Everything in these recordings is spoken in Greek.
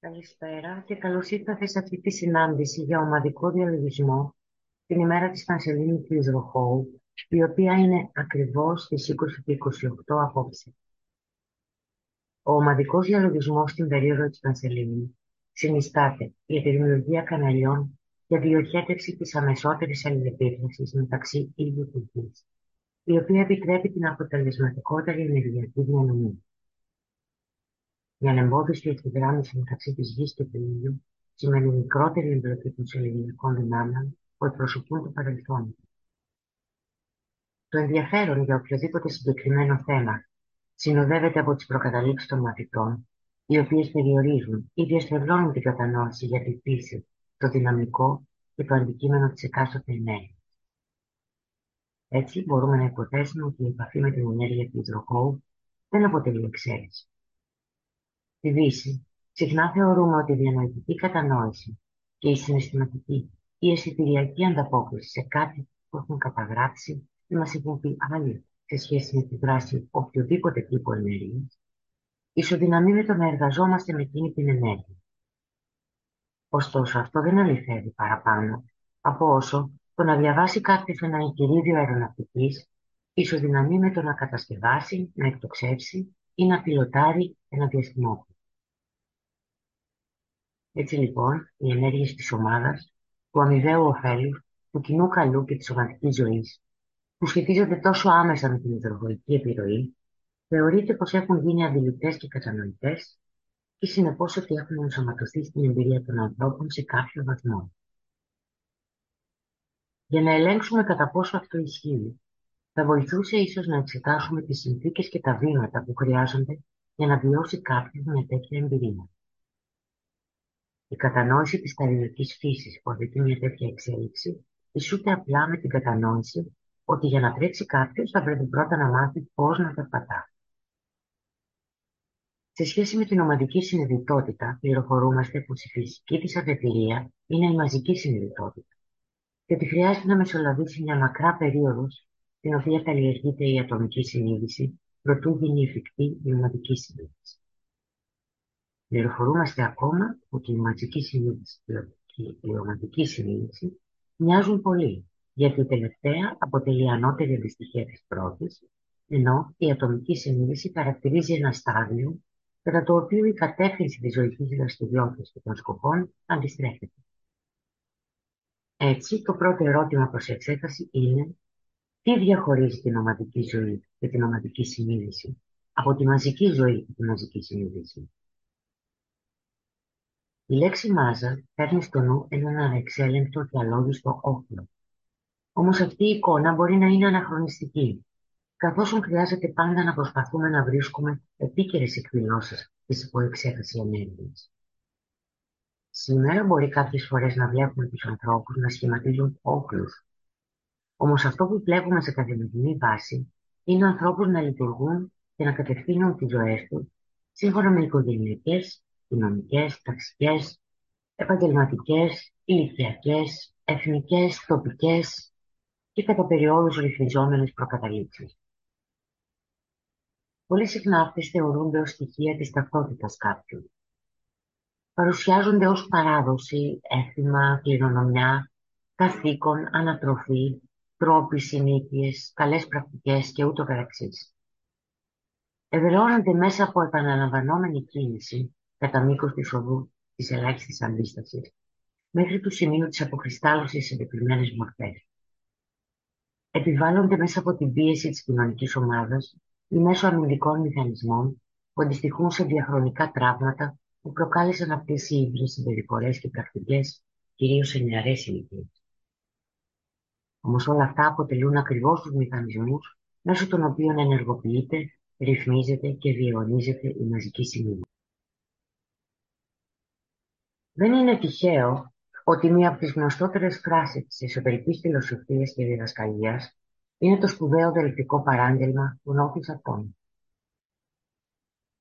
Καλησπέρα και καλώς ήρθατε σε αυτή τη συνάντηση για ομαδικό διαλογισμό την ημέρα της Πανσελήνης της Ροχώου, η οποία είναι ακριβώς στις 20 και 28 απόψε. Ο ομαδικός διαλογισμός στην περίοδο της Πανσελήνης συνιστάται για τη δημιουργία καναλιών για διοχέτευση της αμεσότερης αλληλεπίδρασης μεταξύ ήλιου και γης, η οποία επιτρέπει την αποτελεσματικότερη ενεργειακή διανομή. Η ανεμπόδιστη ευθυγράμμιση μεταξύ της γης και του ήλιου σημαίνει μικρότερη εμπλοκή των σεληνικών δυνάμεων που εκπροσωπούν το παρελθόν. Το ενδιαφέρον για οποιοδήποτε συγκεκριμένο θέμα συνοδεύεται από τις προκαταλήψεις των μαθητών, οι οποίες περιορίζουν ή διαστρεβλώνουν την κατανόηση για τη φύση, το δυναμικό και το αντικείμενο της εκάστοτε ενέργειας. Έτσι, μπορούμε να υποθέσουμε ότι η επαφή με την ενέργεια του υδροχώου δεν αποτελεί εξαίρεση. Στη Δύση, συχνά θεωρούμε ότι η διανοητική κατανόηση και η συναισθηματική ή αισθητηριακή ανταπόκριση σε κάτι που έχουν καταγράψει ή μας έχουν πει άλλοι σε σχέση με τη δράση οποιοδήποτε τύπου ενέργειας, ισοδυναμεί με το να εργαζόμαστε με εκείνη την ενέργεια. Ωστόσο, αυτό δεν αληθεύει παραπάνω από όσο το να διαβάσει κάποιος ένα εγχειρίδιο αεροναυτικής ισοδυναμεί με το να κατασκευάσει, να εκτοξεύσει ή να πιλωτάρει ένα διαστημόπλο. Έτσι λοιπόν, οι ενέργειες της ομάδας, του αμοιβαίου ωφέλους, του κοινού καλού και της σωματικής ζωής, που σχετίζονται τόσο άμεσα με την υδρογωική επιρροή, θεωρείται πως έχουν γίνει αντιληπτές και κατανοητές και συνεπώς ότι έχουν ενσωματωθεί στην εμπειρία των ανθρώπων σε κάποιο βαθμό. Για να ελέγξουμε κατά πόσο αυτό ισχύει, θα βοηθούσε ίσως να εξετάσουμε τις συνθήκες και τα βήματα που χρειάζονται για να βιώσει κάποιος μια τέτοια εμπειρία. Η κατανόηση της σταλινικής φύσης που απαιτεί μια τέτοια εξέλιξη ισούται απλά με την κατανόηση ότι για να τρέξει κάποιος θα πρέπει πρώτα να μάθει πώς να περπατά. Σε σχέση με την ομαδική συνειδητότητα, πληροφορούμαστε πως η φυσική της αφετηρία είναι η μαζική συνειδητότητα και ότι χρειάζεται να μεσολαβήσει μια μακρά περίοδος στην οποία καλλιεργείται η ατομική συνείδηση προτού γίνει εφικτή η ομαδική συνείδηση. Πληροφορούμαστε ακόμα ότι η μαζική συνείδηση και η ομαδική συνείδηση μοιάζουν πολύ, γιατί η τελευταία αποτελεί ανώτερη αντιστοιχεία της πρώτης, ενώ η ατομική συνείδηση χαρακτηρίζει ένα στάδιο κατά το οποίο η κατεύθυνση της ζωικής δραστηριότητας και των σκοπών αντιστρέφεται. Έτσι, το πρώτο ερώτημα προς εξέταση είναι τι διαχωρίζει την ομαδική ζωή και την ομαδική συνείδηση από τη μαζική ζωή και τη μαζική συνείδηση; Η λέξη μάζα φέρνει στο νου έναν ανεξέλεγκτο και αλόγιστο όπλο. Όμως αυτή η εικόνα μπορεί να είναι αναχρονιστική, καθώς χρειάζεται πάντα να προσπαθούμε να βρίσκουμε επίκαιρες εκδηλώσεις της υποεξέτασης ενέργειας. Σήμερα μπορεί κάποιες φορές να βλέπουμε τους ανθρώπους να σχηματίζουν όπλους. Όμως αυτό που βλέπουμε σε καθημερινή βάση είναι ανθρώπους να λειτουργούν και να κατευθύνουν τις ζωές τους σύμφωνα με οικογενειακές κοινωνικές, ταξικές, επαγγελματικές, ηλικιακές, εθνικές, τοπικές και κατά περιόδους ρυθμιζόμενες προκαταλήψεις. Πολύ συχνά αυτές θεωρούνται ως στοιχεία της ταυτότητας κάποιου. Παρουσιάζονται ως παράδοση, έθιμα, κληρονομιά, καθήκον, ανατροφή, τρόποι, συνήθειες, καλές πρακτικές και ούτω καθεξής. Ευελώνονται μέσα από επαναλαμβανόμενη κίνηση κατά μήκος της οδού της ελάχιστης αντίστασης, μέχρι του σημείου της αποκριστάλλωσης σε συγκεκριμένε μορφές. Επιβάλλονται μέσα από την πίεση της κοινωνικής ομάδας ή μέσω αμυντικών μηχανισμών που αντιστοιχούν σε διαχρονικά τραύματα που προκάλεσαν αυτές οι ίδιε συμπεριφορέ και πρακτικές, κυρίως σε νεαρές ηλικίες. Όμως όλα αυτά αποτελούν ακριβώς τους μηχανισμούς μέσω των οποίων ενεργοποιείται, ρυθμίζεται και διαιωνίζεται η μαζική συνείδηση. Δεν είναι τυχαίο ότι μία από τις γνωστότερες φράσεις της εσωτερικής φιλοσοφίας και διδασκαλίας είναι το σπουδαίο δελτικό παράγγελμα του Νόφι Σακών.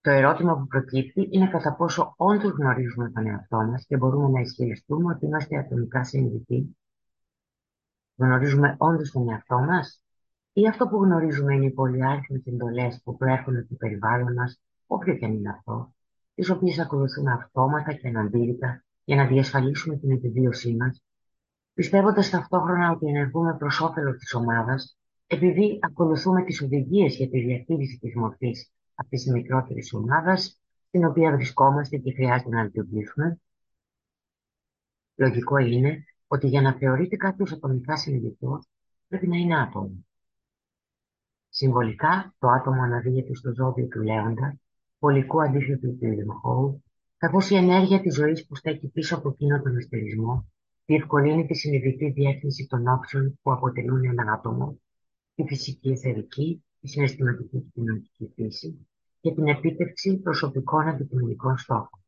Το ερώτημα που προκύπτει είναι κατά πόσο όντως γνωρίζουμε τον εαυτό μας και μπορούμε να ισχυριστούμε ότι είμαστε ατομικά συνειδητοί. Γνωρίζουμε όντως τον εαυτό μας ή αυτό που γνωρίζουμε είναι οι πολυάριθμες εντολές που προέρχονται από το περιβάλλον μας, όποιο και αν είναι αυτό, τις οποίες ακολουθούμε αυτόματα και αναντήρητα για να διασφαλίσουμε την επιβίωσή μας, πιστεύοντας ταυτόχρονα ότι ενεργούμε προς όφελος της ομάδας, επειδή ακολουθούμε τις οδηγίες για τη διαχείριση της μορφής αυτής της μικρότερης ομάδας, στην οποία βρισκόμαστε και χρειάζεται να λειτουργήσουμε. Λογικό είναι ότι για να θεωρείται κάποιος ατομικά συνειδητός, πρέπει να είναι άτομος. Συμβολικά, το άτομο αναδύεται στο ζώδιο του Λέοντα, πολικού αντίθετου του Ιδρυμχώου, καθώς η ενέργεια της ζωής που στέκει πίσω από εκείνο τον αστερισμό διευκολύνει τη συνειδητή διεύθυνση των όψεων που αποτελούν ένα άτομο, τη φυσική εθερική, τη συναισθηματική και κοινωνική φύση και την επίτευξη προσωπικών αντικειμενικών στόχων.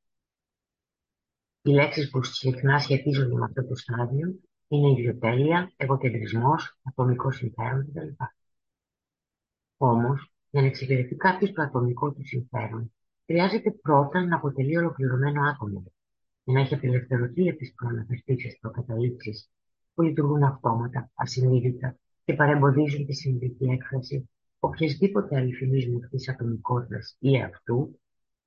Οι λέξεις που συχνά σχετίζονται με αυτό το στάδιο είναι ιδιοτέλεια, εγωκεντρισμός, ατομικό συμφέρον κτλ. Όμως, για να εξυπηρετεί κάποιος το ατομικό του συμφέρον, χρειάζεται πρώτα να αποτελεί ολοκληρωμένο άτομο, για να έχει απελευθερωθεί από τις προαναφερθήσεις προκαταλήψεις που λειτουργούν αυτόματα, ασυνείδητα και παρεμποδίζουν τη συνειδητή έκφραση οποιασδήποτε αληθινής μορφής ατομικότητας ή αυτού,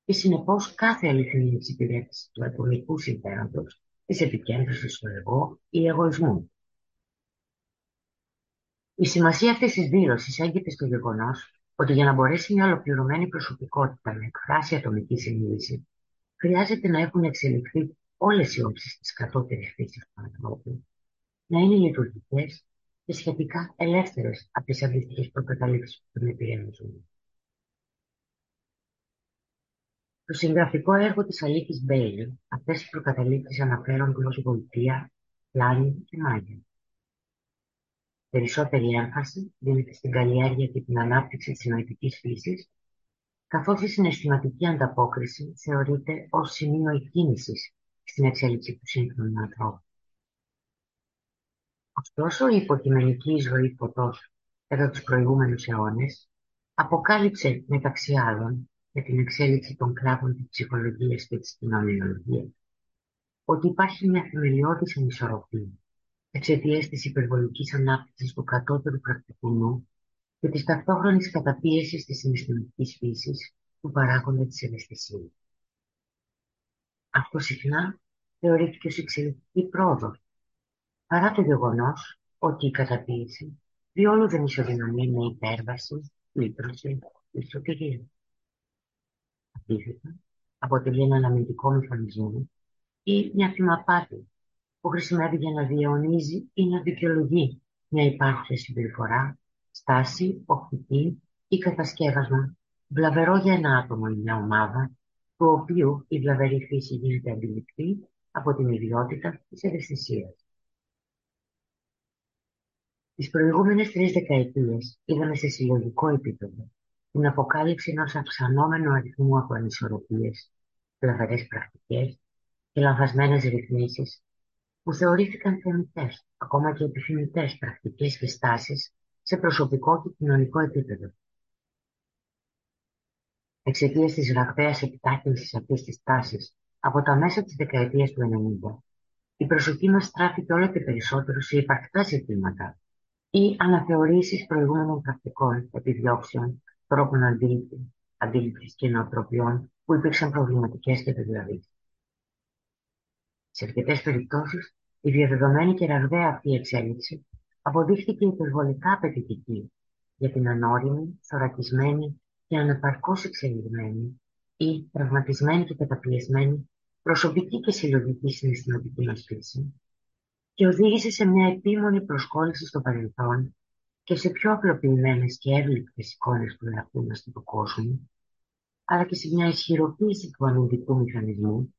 και συνεπώς κάθε αληθινή εξυπηρέτηση του ατομικού συμφέροντος, της επικέντρωσης στο εγώ ή εγωισμού. Η σημασία αυτής της δήλωσης έγκυται στο γεγονός ότι για να μπορέσει μια ολοκληρωμένη προσωπικότητα να εκφράσει ατομική συνείδηση, χρειάζεται να έχουν εξελιχθεί όλες οι όψεις της κατώτερης φύσης του ανθρώπου, να είναι λειτουργικές και σχετικά ελεύθερες από τις αντίστοιχες προκαταλήψεις που τον επηρεάζουν. Στο συγγραφικό έργο της Αλίκης Μπέιλι, αυτές οι προκαταλήψεις αναφέρονται ως γοητεία, πλάνη και μάγια. Περισσότερη έμφαση δίνεται στην καλλιέργεια και την ανάπτυξη της νοητικής φύσης, καθώς η συναισθηματική ανταπόκριση θεωρείται ως σημείο εκκίνησης στην εξέλιξη του σύγχρονου ανθρώπου. Ωστόσο, η υποκειμενική ζωή φωτός κατά τους προηγούμενους αιώνες αποκάλυψε μεταξύ άλλων για την εξέλιξη των κλάδων της ψυχολογίας και της κοινωνιολογίας ότι υπάρχει μια θεμελιώδης ανισορροπία εξαιτίας της υπερβολικής ανάπτυξης του κατώτερου πρακτικού νου και της ταυτόχρονης καταπίεσης της συναισθηματικής φύσης του παράγοντα της ευαισθησίας. Αυτό συχνά θεωρήθηκε ως εξαιρετική πρόοδο, παρά το γεγονός ότι η καταπίεση διόλου δεν ισοδυναμεί με υπέρβαση, λύτρωση ή σωτηρία. Αντίθετα, αποτελεί ένα αμυντικό μηχανισμό ή μια θυμαπάτη που χρησιμεύει για να διαιωνίζει ή να δικαιολογεί μια υπάρχουσα συμπεριφορά, στάση, οπτική ή κατασκεύασμα, βλαβερό για ένα άτομο ή μια ομάδα, του οποίου η βλαβερή φύση γίνεται αντιληπτή από την ιδιότητα της ευαισθησίας. Τις προηγούμενες τρεις δεκαετίες είδαμε σε συλλογικό επίπεδο την αποκάλυψη ενός αυξανόμενου αριθμού από ανισορροπίες, βλαβερές πρακτικές και λανθασμένες ρυθμίσεις που θεωρήθηκαν θεμητές, ακόμα και επιθυμητές πρακτικές και στάσεις σε προσωπικό και κοινωνικό επίπεδο. Εξαιτίας της ραγδαία επιτάχυνση αυτής της τάσης από τα μέσα της δεκαετίας του 90, η προσοχή μας στράφηκε όλο και περισσότερο σε υπαρκτά ζητήματα ή αναθεωρήσεις προηγούμενων πρακτικών, επιδιώξεων, τρόπων αντίληψη και νοοτροπιών που υπήρξαν προβληματικές και δηλαδή. Σε αρκετές περιπτώσεις, η διαδεδομένη και ραγδαία αυτή εξέλιξη αποδείχθηκε υπερβολικά απαιτητική για την ανώριμη, θωρακισμένη και αναπαρκώς εξελιγμένη ή τραυματισμένη και καταπιεσμένη προσωπική και συλλογική συναισθηματική μας φύση και οδήγησε σε μια επίμονη προσκόλληση στο παρελθόν και σε πιο απλοποιημένες και εύληπτες εικόνες του εαυτού μας και του κόσμου, αλλά και σε μια ισχυροποίηση του αμυντικού μηχανισμού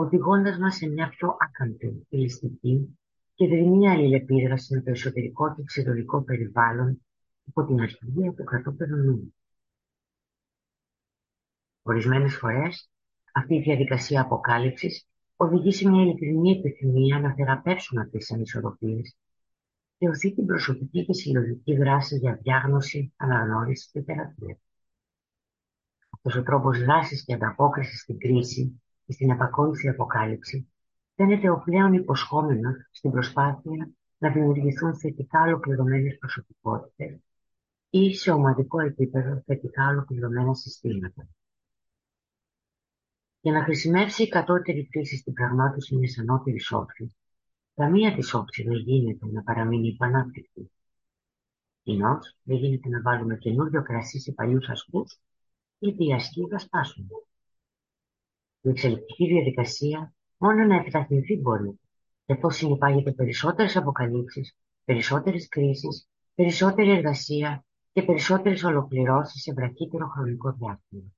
οδηγώντας μας σε μια πιο άκαμπτη, ελιστική και δρυμία αλληλεπίδραση με το εσωτερικό και εξωτερικό περιβάλλον υπό την αρχηγία του κατώτερου νου. Ορισμένες φορές αυτή η διαδικασία αποκάλυψης οδηγεί σε μια ειλικρινή επιθυμία να θεραπεύσουν αυτές τις ανισορροπίες και οθεί την προσωπική και συλλογική δράση για διάγνωση, αναγνώριση και θεραπεία. Αυτός ο τρόπος δράσης και ανταπόκρισης στην κρίση και στην επακόλουθη αποκάλυψη, φαίνεται ο πλέον υποσχόμενος στην προσπάθεια να δημιουργηθούν θετικά ολοκληρωμένες προσωπικότητες ή σε ομαδικό επίπεδο θετικά ολοκληρωμένα συστήματα. Για να χρησιμεύσει η κατώτερη φύση στην πραγμάτωση μιας ανώτερης όψης, καμία της όψης δεν γίνεται να παραμείνει υπανάπτυκτη. Κοινώς, δεν γίνεται να βάλουμε καινούριο κρασί σε παλιούς ασκούς, γιατί οι ασκοί θα σπάσουν. Η εξελικτική διαδικασία μόνο να επιταχυνθεί μπορεί, εφόσον συνεπάγεται περισσότερες αποκαλύψεις, περισσότερες κρίσεις, περισσότερη εργασία και περισσότερες ολοκληρώσεις σε βραχύτερο χρονικό διάστημα.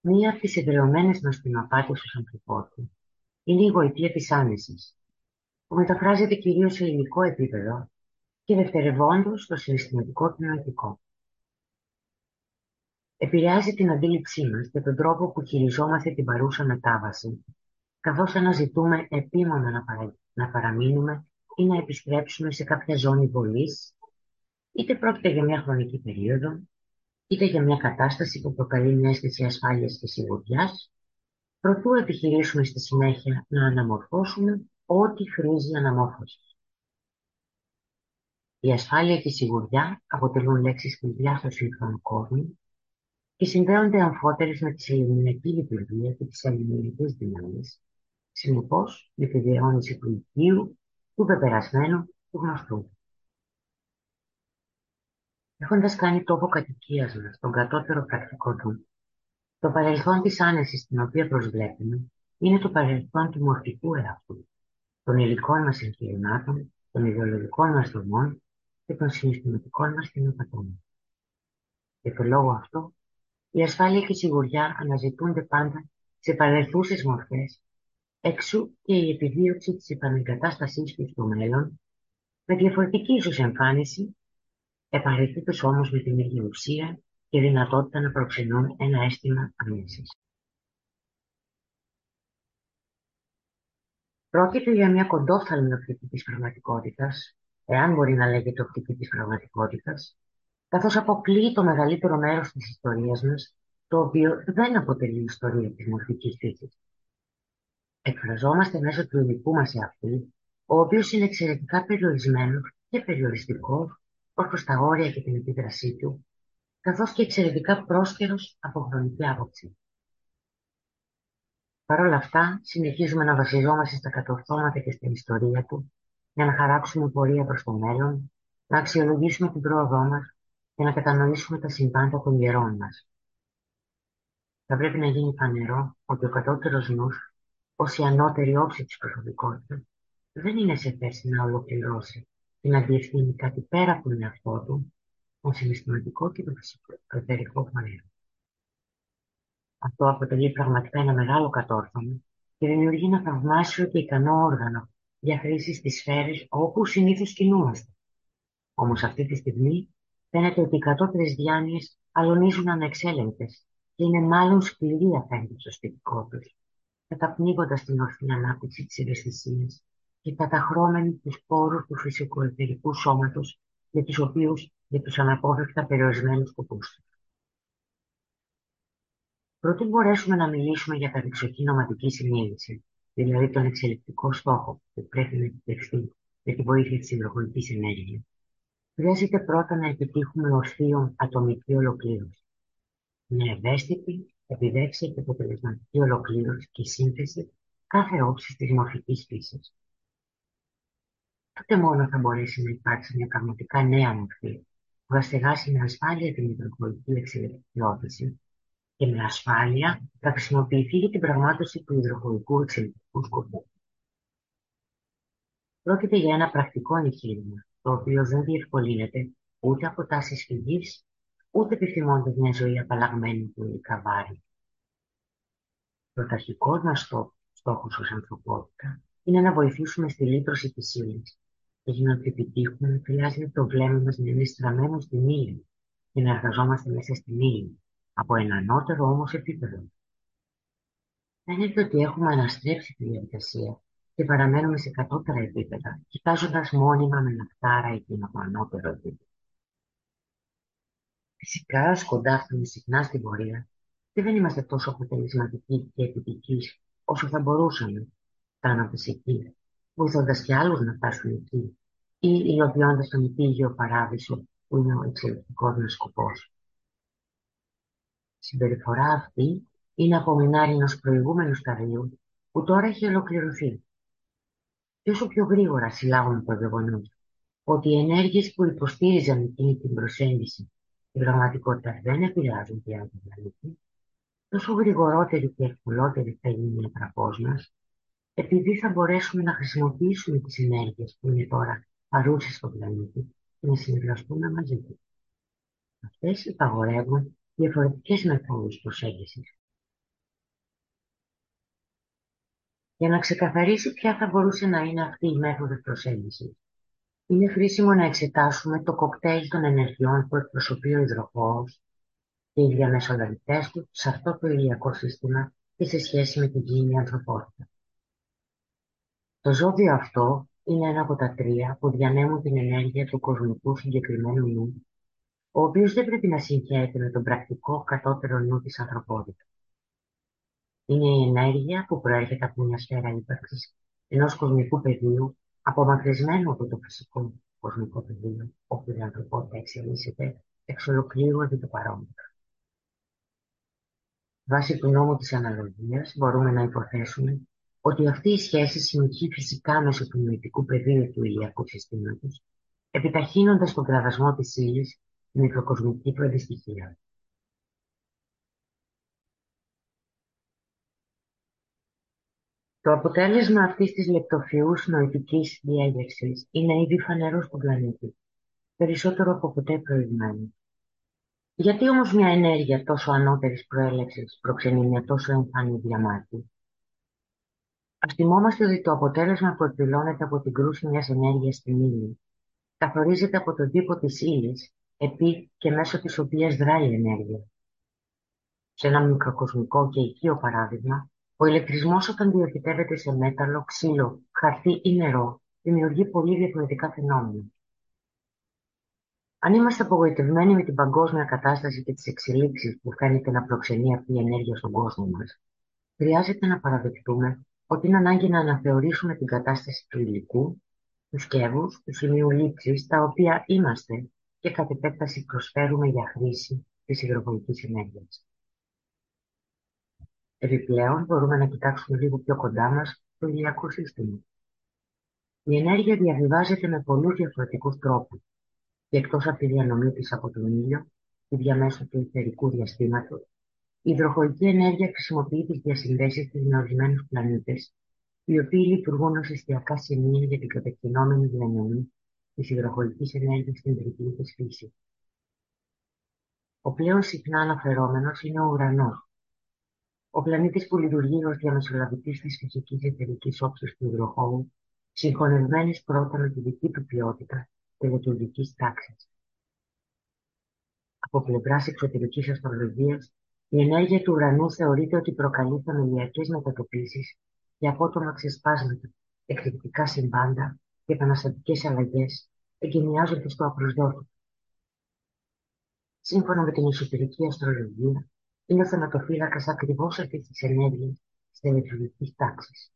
Μία από τις εδραιωμένες μας πνευμαπάτες του ανθρωπότου είναι η γοητεία της άνεσης, που μεταφράζεται κυρίως σε υλικό επίπεδο και δευτερευόντως στο συναισθηματικό και νοητικό. Επηρεάζει την αντίληψή μας και τον τρόπο που χειριζόμαστε την παρούσα μετάβαση, καθώς αναζητούμε επίμονα να, παρα... να παραμείνουμε ή να επιστρέψουμε σε κάποια ζώνη βολής, είτε πρόκειται για μια χρονική περίοδο, είτε για μια κατάσταση που προκαλεί μια αίσθηση ασφάλειας και σιγουριάς, προτού επιχειρήσουμε στη συνέχεια να αναμορφώσουμε ό,τι χρήζει αναμόρφωσης. Η ασφάλεια και η σιγουριά αποτελούν λέξεις κλειδιά στο σύγχρονο κόσμο και συνδέονται αμφότερες με τη ελληνική λειτουργία και τις ελληνικές δυνάμεις, συνεπώς με τη διαιώνιση του οικείου, του πεπερασμένου, του γνωστού. Έχοντας κάνει τόπο κατοικίας μας στον κατώτερο πρακτικό του, το παρελθόν της άνεσης στην οποία προσβλέπουμε είναι το παρελθόν του μορφικού εαυτού, των υλικών μας εγχειρημάτων, των ιδεολογικών μας δομών και των συναισθηματικών μας κοινοπατών. Για το λόγο αυτό, η ασφάλεια και η σιγουριά αναζητούνται πάντα σε παρελθούσες μορφές, εξού και η επιδίωξη της επανεγκατάστασής του στο μέλλον, με διαφορετική ίσως εμφάνιση επαρρύθμιτος όμως με την ίδια ουσία και δυνατότητα να προξενούν ένα αίσθημα αμέσης. Πρόκειται για μια κοντόφθαλμη οπτική της πραγματικότητας, εάν μπορεί να λέγεται οπτική της πραγματικότητας, καθώς αποκλείει το μεγαλύτερο μέρος της ιστορίας μας, το οποίο δεν αποτελεί ιστορία της μορφικής φύσης. Εκφραζόμαστε μέσω του υλικού μας εαυτού, ο οποίος είναι εξαιρετικά περιορισμένος και περιοριστικός ως προς τα όρια και την επίδρασή του, καθώς και εξαιρετικά πρόσκαιρος από χρονική άποψη. Παρ' όλα αυτά, συνεχίζουμε να βασιζόμαστε στα κατορθώματα και στην ιστορία του, για να χαράξουμε πορεία προς το μέλλον, να αξιολογήσουμε την πρόοδό μας και να κατανοήσουμε τα συμβάντα των γερών μας. Θα πρέπει να γίνει φανερό ότι ο κατώτερος νους, ως η ανώτερη όψη της προσωπικότητας, δεν είναι σε θέση να ολοκληρώσει και να διευθύνει κάτι πέρα από τον εαυτό του, το συναισθηματικό και το φυσικό εταιρικό φορέα. Αυτό αποτελεί πραγματικά ένα μεγάλο κατόρθωμα και δημιουργεί ένα θαυμάσιο και ικανό όργανο για χρήση στις σφαίρες όπου συνήθως κινούμαστε. Όμως αυτή τη στιγμή φαίνεται ότι οι κατώτερες διάνοιες αλωνίζουν ανεξέλεγκτες και είναι μάλλον σκληροί απέναντι στο σπιτικό τους, καταπνίγοντας την ορθή ανάπτυξη της ευαισθησίας και καταχρώμενοι τους πόρους του φυσικοεταιρικού σώματος για τους οποίους για τους αναπόφευκτα περιορισμένους σκοπούς τους. Πρωτού μπορέσουμε να μιλήσουμε για τα δεξοχή νοματική συνείδηση, δηλαδή τον εξελικτικό στόχο που πρέπει να επιτευχθεί με τη βοήθεια της υδροχωρικής ενέργειας, χρειάζεται πρώτα να επιτύχουμε ορθίων ατομική ολοκλήρωση. Μια ευαίσθητη, επιδέξια και αποτελεσματική ολοκλήρωση και σύνθεση κάθε όψης της μορφικής φύσης τότε μόνο θα μπορέσει να υπάρξει μια πραγματικά νέα μορφή που θα στεγάσει με ασφάλεια την υδροχωρική εξελικτική και με ασφάλεια θα χρησιμοποιηθεί για την πραγμάτωση του υδροχωρικού εξελικτικού σκοπού. Πρόκειται για ένα πρακτικό εγχείρημα, το οποίο δεν διευκολύνεται ούτε από τάσεις φυγής, ούτε επιθυμώντα μια ζωή απαλλαγμένη του υλικά βάρη. Πρωταρχικό μα στόχος ως ανθρωπότητα είναι να βοηθήσουμε στη λύτρωση της ύλης και για να το επιτύχουμε, χρειάζεται το βλέμμα μας να είναι στραμμένο στην ύλη και να εργαζόμαστε μέσα στην ύλη, από ένα ανώτερο όμως επίπεδο. Φαίνεται ότι έχουμε αναστρέψει τη διαδικασία και παραμένουμε σε κατώτερα επίπεδα, κοιτάζοντας μόνιμα με νακτάρα εκείνο το ανώτερο επίπεδο. Φυσικά, σκοντάφτουμε συχνά στην πορεία και δεν είμαστε τόσο αποτελεσματικοί και επιτυχείς όσο θα μπορούσαμε, φτάνοντα εκεί βοηθώντας και άλλους να φτάσουν εκεί ή υλοποιώντας τον υπήγειο παράδεισο που είναι ο εξελικτικό μας σκοπός. συμπεριφορά αυτή είναι απομεινάρι ενός προηγούμενου σταδίου που τώρα έχει ολοκληρωθεί. Και όσο πιο γρήγορα συλλάβουμε το γεγονός ότι οι ενέργειες που υποστήριζαν εκείνη την προσέγγιση στην πραγματικότητα δεν επηρεάζουν πια τον πλανήτη, τόσο γρηγορότερη και ευκολότερη θα γίνει η ατραπός μας, επειδή θα μπορέσουμε να χρησιμοποιήσουμε τις ενέργειες που είναι τώρα παρούσες στον πλανήτη και να συνεργαστούμε μαζί του. Αυτές υπαγορεύουν διαφορετικές μεθόδους προσέγγισης. Για να ξεκαθαρίσει ποια θα μπορούσε να είναι αυτή η μέθοδος προσέγγισης, είναι χρήσιμο να εξετάσουμε το κοκτέιλ των ενεργειών που εκπροσωπεί ο υδροχόος και οι διαμεσολαβητές του σε αυτό το ηλιακό σύστημα και σε σχέση με την κοινή ανθρωπότητα. Το ζώδιο αυτό είναι ένα από τα τρία που διανέμουν την ενέργεια του κοσμικού συγκεκριμένου νου, ο οποίος δεν πρέπει να συγχαίρεται με τον πρακτικό κατώτερο νου της ανθρωπότητας. Είναι η ενέργεια που προέρχεται από μια σφαίρα ύπαρξης ενός κοσμικού πεδίου απομακρυσμένο από το φυσικό κοσμικό πεδίο, όπου η ανθρωπότητα εξελίσσεται εξ ολοκλήρου επί του παρόντος. Βάσει του νόμου της αναλογίας μπορούμε να υποθέσουμε ότι αυτή η σχέση συνεχεί φυσικά μέσω του νοητικού πεδίου του ηλιακού συστήματος, επιταχύνοντας τον κραδασμό της ύλης με μικροκοσμική του αντιστοιχεία. Το αποτέλεσμα αυτής της λεπτοφιούς νοητικής διέγερσης είναι ήδη φανερός στον πλανήτη, περισσότερο από ποτέ προηγουμένο. Γιατί όμως μια ενέργεια τόσο ανώτερης προέλευσης προξενεί μια τόσο εμφανή διαμάχη; Ας θυμόμαστε ότι το αποτέλεσμα που εκδηλώνεται από την κρούση μιας ενέργειας στην ύλη καθορίζεται από τον τύπο της ύλης επί και μέσω της οποίας δράει η ενέργεια. Σε ένα μικροκοσμικό και οικείο παράδειγμα, ο ηλεκτρισμός όταν διοχετεύεται σε μέταλλο, ξύλο, χαρτί ή νερό δημιουργεί πολύ διαφορετικά φαινόμενα. Αν είμαστε απογοητευμένοι με την παγκόσμια κατάσταση και τις εξελίξεις που φαίνεται να προξενεί αυτή η ενέργεια στον κόσμο μας, χρειάζεται να παραδεχτούμε ότι είναι ανάγκη να αναθεωρήσουμε την κατάσταση του υλικού, τους σκεύους, τους σημείου λήξης, τα οποία είμαστε και κατ' επέκταση προσφέρουμε για χρήση της υδροβολικής ενέργειας. Επιπλέον, μπορούμε να κοιτάξουμε λίγο πιο κοντά μας το ηλιακό σύστημα. Η ενέργεια διαβιβάζεται με πολλούς διαφορετικούς τρόπους και εκτός από τη διανομή της από τον ήλιο, τη διαμέσου του εθερικού διαστήματος, η υδροχωρική ενέργεια χρησιμοποιεί τις διασυνδέσεις της με ορισμένους πλανήτες, οι οποίοι λειτουργούν ως εστιακά σημεία για την κατευθυνόμενη διανομή της υδροχωρικής ενέργειας στην τριπλή της φύση. Ο πλέον συχνά αναφερόμενος είναι ο ουρανός, ο πλανήτης που λειτουργεί ως διαμεσολαβητής της φυσικής εταιρικής όψης του υδροχώου, συγχωνευμένης πρώτα με τη δική του ποιότητα και λειτουργικής τάξης. Από πλευράς εξωτερικής αστρολογίας, η ενέργεια του ουρανού θεωρείται ότι προκαλεί θεμελιακές μετατοπίσεις και απότομα ξεσπάσματα, εκρηκτικά συμβάντα και επαναστατικές αλλαγές εγκαινιάζονται στο απροσδόκητο. Σύμφωνα με την εσωτερική αστρολογία, είναι ο θεματοφύλακας ακριβώς αυτής της ενέργειας της ελευθερικής τάξης.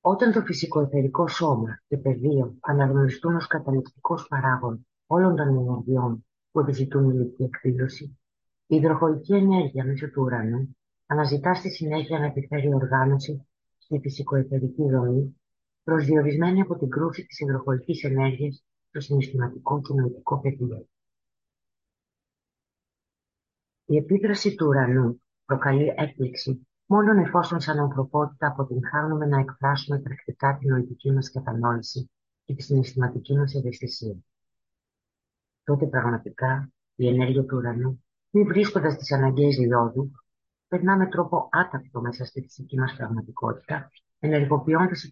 Όταν το φυσικό-εθερικό σώμα και πεδίο αναγνωριστούν ως καταληκτικός παράγον όλων των ενεργειών που επιζητούν ηλική εκδήλωση, η υδροχωρική ενέργεια μέσω του ουρανού αναζητά στη συνέχεια να επιφέρει οργάνωση στη φυσικοεθερική δομή, προσδιορισμένη από την κρούση της υδροχωρικής ενέργειας στο συναισθηματικό και νοητικό πεδίο. Η επίδραση του ουρανού προκαλεί έκπληξη μόνον εφόσον σαν ανθρωπότητα αποτυγχάνουμε να εκφράσουμε πρακτικά την νοητική μας κατανόηση και τη συναισθηματική μας ευαισθησία. Τότε πραγματικά η ενέργεια του ουρανού, μη βρίσκοντας τις αναγκαίες διόδου, περνά με τρόπο άτακτο μέσα στη φυσική μας πραγματικότητα, ενεργοποιώντας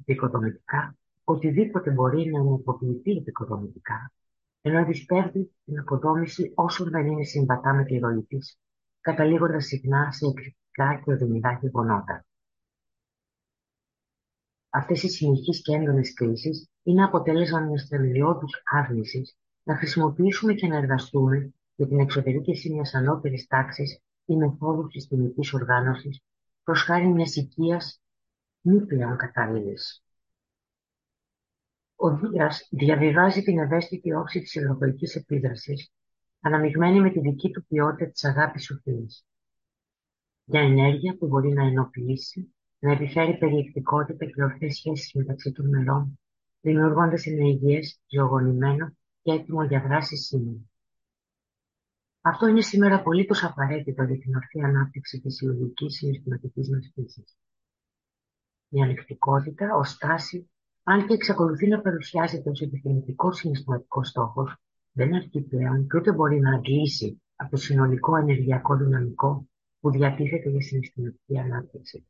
επικοδομητικά οτιδήποτε μπορεί να ενεργοποιηθεί επικοδομητικά ενώ επισπεύδει την αποδόμηση όσων δεν είναι συμβατά με τη ροή της, καταλήγοντας συχνά σε εκρηκτικά και οδυνηρά γεγονότα. Αυτές οι συνεχείς και έντονες κρίσεις είναι αποτέλεσμα μιας θεμελιώδους άρνηση να χρησιμοποιήσουμε και να εργαστούμε για την εξωτερήκευση μιας ανώτερης τάξης ή μεθόδου συστημικής οργάνωσης προς χάρη μιας οικίας μη πλέον κατάλληλης. Ο Δίας διαβιβάζει την ευαίσθητη όψη της ευρωπαϊκής επίδρασης αναμειγμένη με τη δική του ποιότητα της αγάπης σοφίας. Μια ενέργεια που μπορεί να ενοποιήσει, να επιφέρει περιεκτικότητα και ορθές σχέσεις μεταξύ των μελών, δημιουργώντας ένα υγιές, ζωογονημένο και έτοιμο για δράση σήμερα. Αυτό είναι σήμερα απολύτως απαραίτητο για την ορθή ανάπτυξη της συλλογικής συναισθηματικής μας φύσης. Η ανεκτικότητα ως τάση, αν και εξακολουθεί να παρουσιάζεται ως επιθυμητικό συναισθηματικός στόχος, δεν αρκεί πλέον και ούτε μπορεί να αντλήσει από το συνολικό ενεργειακό δυναμικό που διατίθεται για συναισθηματική ανάπτυξη.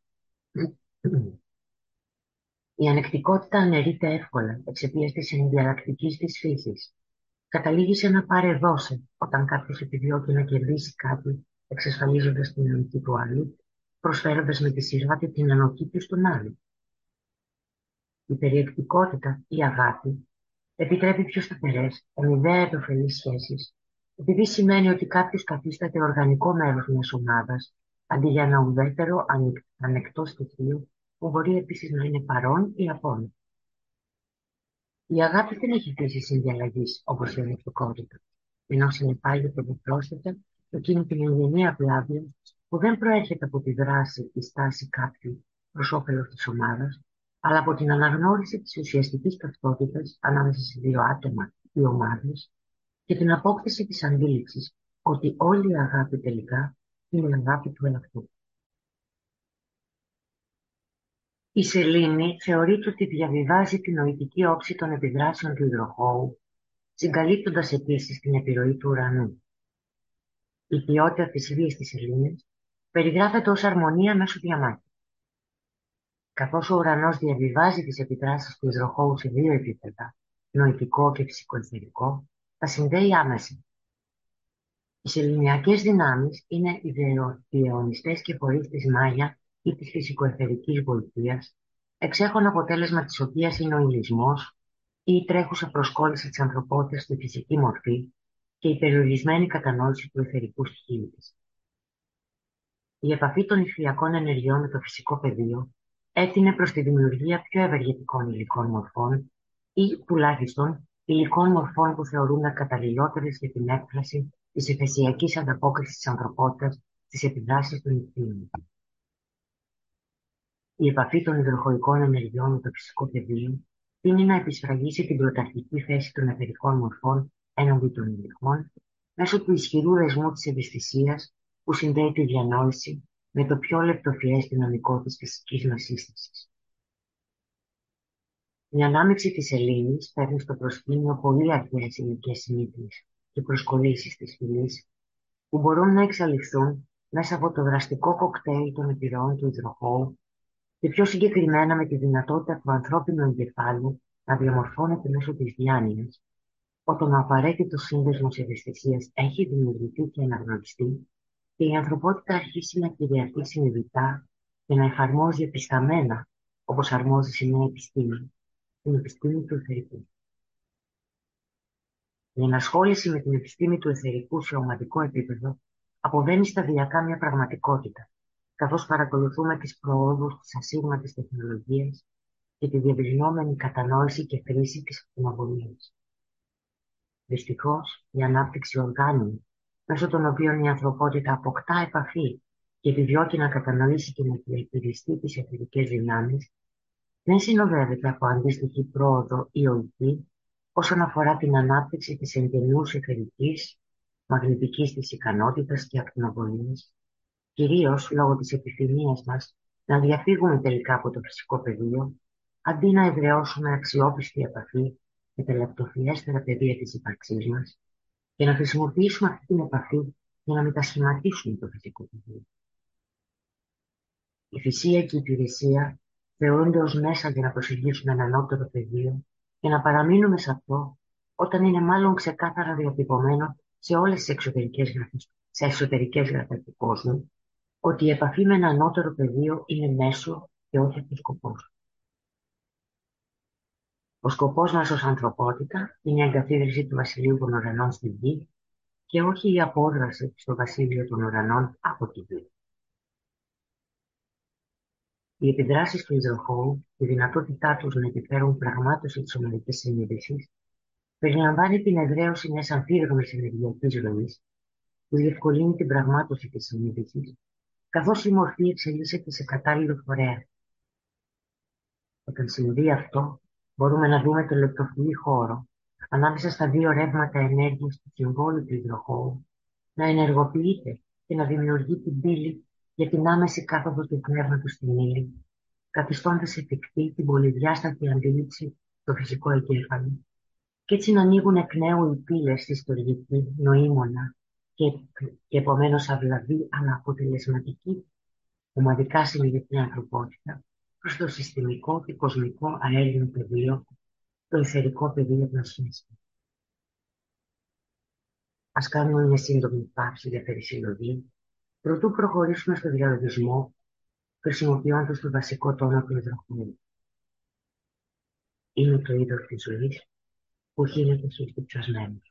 Η ανεκτικότητα αναιρείται εύκολα εξαιτίας της ενδιαλλακτικής της φύσης καταλήγει σε ένα πάρε δώσε όταν κάποιος επιδιώκει να κερδίσει κάτι εξασφαλίζοντας την ανοχή του άλλου, προσφέροντας με τη σειρά του την ανοχή του στον άλλο. Η περιεκτικότητα ή αγάπη επιτρέπει πιο σταθερές, αμοιβαία επωφελεί σχέσεις, επειδή σημαίνει ότι κάποιος καθίσταται οργανικό μέρο μιας ομάδας, αντί για ένα ουδέτερο ανεκτό στοιχείο που μπορεί επίσης να είναι παρόν ή απόν. Η αγάπη δεν έχει φύση συνδιαλλαγής όπως η ανεκτικότητα, ενώ συνεπάγεται επιπρόσθετα εκείνη την εγγενή πλάβεια που δεν προέρχεται από τη δράση ή στάση κάποιου προς όφελος της ομάδας, αλλά από την αναγνώριση της ουσιαστικής ταυτότητας ανάμεσα σε δύο άτομα ή ομάδες και την απόκτηση της αντίληψης ότι όλη η αγάπη τελικά είναι η αγάπη του εαυτού. Η σελήνη θεωρείται ότι διαβιβάζει την νοητική όψη των επιδράσεων του υδροχώου, συγκαλύπτοντας επίσης την επιρροή του ουρανού. Η ποιότητα της βίας της σελήνης περιγράφεται ως αρμονία μέσω διαμάτη. Καθώς ο ουρανός διαβιβάζει τις επιδράσεις του υδροχώου σε δύο επίπεδα, νοητικό και φυσικοεθερικό, τα συνδέει άμεσα. Οι σεληνιακές δυνάμεις είναι οι διαιωνιστές και φορείς της Μάγια ή της φυσικοεθερικής γοητείας, εξέχον αποτέλεσμα της οποίας είναι ο ηλισμός ή η τρέχουσα προσκόλληση της ανθρωπότητας στη φυσική μορφή και η περιορισμένη κατανόηση του εθερικού στοιχείου της. Η επαφή των ηχθειακών ενεργειών με το φυσικό πεδίο έτεινε προς τη δημιουργία πιο ευεργετικών υλικών μορφών ή τουλάχιστον υλικών μορφών που θεωρούμε καταλληλότερες για την έκφραση της εφεσιακής ανταπόκρισης της ανθρωπότητας στις επιδράσεις των ηχθείων. Η επαφή των υδροχοϊκών ενεργειών με το φυσικό πεδίο τείνει να επισφραγίσει την πρωταρχική θέση των εθερικών μορφών έναντι των υλικών μέσω του ισχυρού δεσμού της ευαισθησίας που συνδέει τη διανόηση με το πιο λεπτοφιές δυναμικό της φυσικής μας σύστασης. Η ανάμειξη της Ελλήνης παίρνει στο προσκήνιο πολύ αρχαίες ηλικές συνήθειες και προσκολήσεις της φυλής που μπορούν να εξαλειφθούν μέσα από το δραστικό κοκτέιλ των επιρροών του υδροχώου και πιο συγκεκριμένα με τη δυνατότητα του ανθρώπινου εγκεφάλου να διαμορφώνεται μέσω της διάνοιας, όταν ο απαραίτητος σύνδεσμος ευαισθησίας έχει δημιουργηθεί και αναγνωριστεί και η ανθρωπότητα αρχίσει να κυριαρχεί συνειδητά και να εφαρμόζει επισταμένα, όπως αρμόζει σε μια επιστήμη, την επιστήμη του εθερικού. Η ενασχόληση με την επιστήμη του εθερικού σε ομαδικό επίπεδο αποβαίνει σταδιακά μια πραγματικότητα, καθώς παρακολουθούμε τις προόδους της ασύρματης τεχνολογίας και τη διευρυνόμενη κατανόηση και χρήση της ακτινοβολίας. Δυστυχώς, η ανάπτυξη οργάνων, μέσω των οποίων η ανθρωπότητα αποκτά επαφή και επιδιώκει να κατανοήσει και να διαχειριστεί τις εθνικές δυνάμεις, δεν συνοδεύεται από αντίστοιχη πρόοδο ή οική όσον αφορά την ανάπτυξη της εγγενούς εθερικής, μαγνητικής της ικανότητας και ακτινοβολίας, κυρίως λόγω της επιθυμίας μας να διαφύγουμε τελικά από το φυσικό πεδίο, αντί να εδραιώσουμε αξιόπιστη επαφή με τα λεπτοφιέστερα πεδία της ύπαρξής μας και να χρησιμοποιήσουμε αυτή την επαφή για να μετασχηματίσουμε το φυσικό πεδίο. Η θυσία και η υπηρεσία θεωρούνται ως μέσα για να προσεγγίσουμε ένα ανώτερο πεδίο και να παραμείνουμε σε αυτό όταν είναι μάλλον ξεκάθαρα διατυπωμένο σε όλες τις εξωτερικές γραφές, σε εσωτερικές γραφές του κόσμου ότι η επαφή με ένα ανώτερο πεδίο είναι μέσο και όχι αυτός σκοπός. Ο σκοπός μας ως ανθρωπότητα είναι η εγκαθίδρυση του βασιλείου των ουρανών στη γη και όχι η απόδραση στο βασίλειο των ουρανών από τη γη. Οι επιδράσεις του υδροχώου, η δυνατότητά τους να επιφέρουν πραγμάτωση της ομαδικής συνείδησης, περιλαμβάνει την εδραίωση μιας αμφίδρομης ενεργειακής ροής που διευκολύνει την πραγμάτωση της συνείδησης, καθώς η μορφή εξελίσσεται σε κατάλληλο φορέα. Όταν συμβεί αυτό, μπορούμε να δούμε το λεπτοφυή χώρο ανάμεσα στα δύο ρεύματα ενέργειας του συμβόλου του υδροχώου να ενεργοποιείται και να δημιουργεί την πύλη για την άμεση κάθοδο του πνεύματος στην ύλη, καθιστώντας εφικτή την πολυδιάστατη αντίληψη στο φυσικό εγκέφαλο. Κι έτσι να ανοίγουν εκ νέου οι πύλες στη στοργική, νοήμονα και, και επομένως αυλαβή αλλά αποτελεσματική ομαδικά συνειδητή ανθρωπότητα προς το συστημικό και κοσμικό αέριο πεδίο, το εθερικό πεδίο των σχέσεων. Ας κάνουμε μια σύντομη πάυση για περισυλλογή, προτού προχωρήσουμε στο διαλογισμό, χρησιμοποιώντας το βασικό τόνο του υδροχώρου. Είναι το είδος της ζωής που γίνεται στους διψασμένους.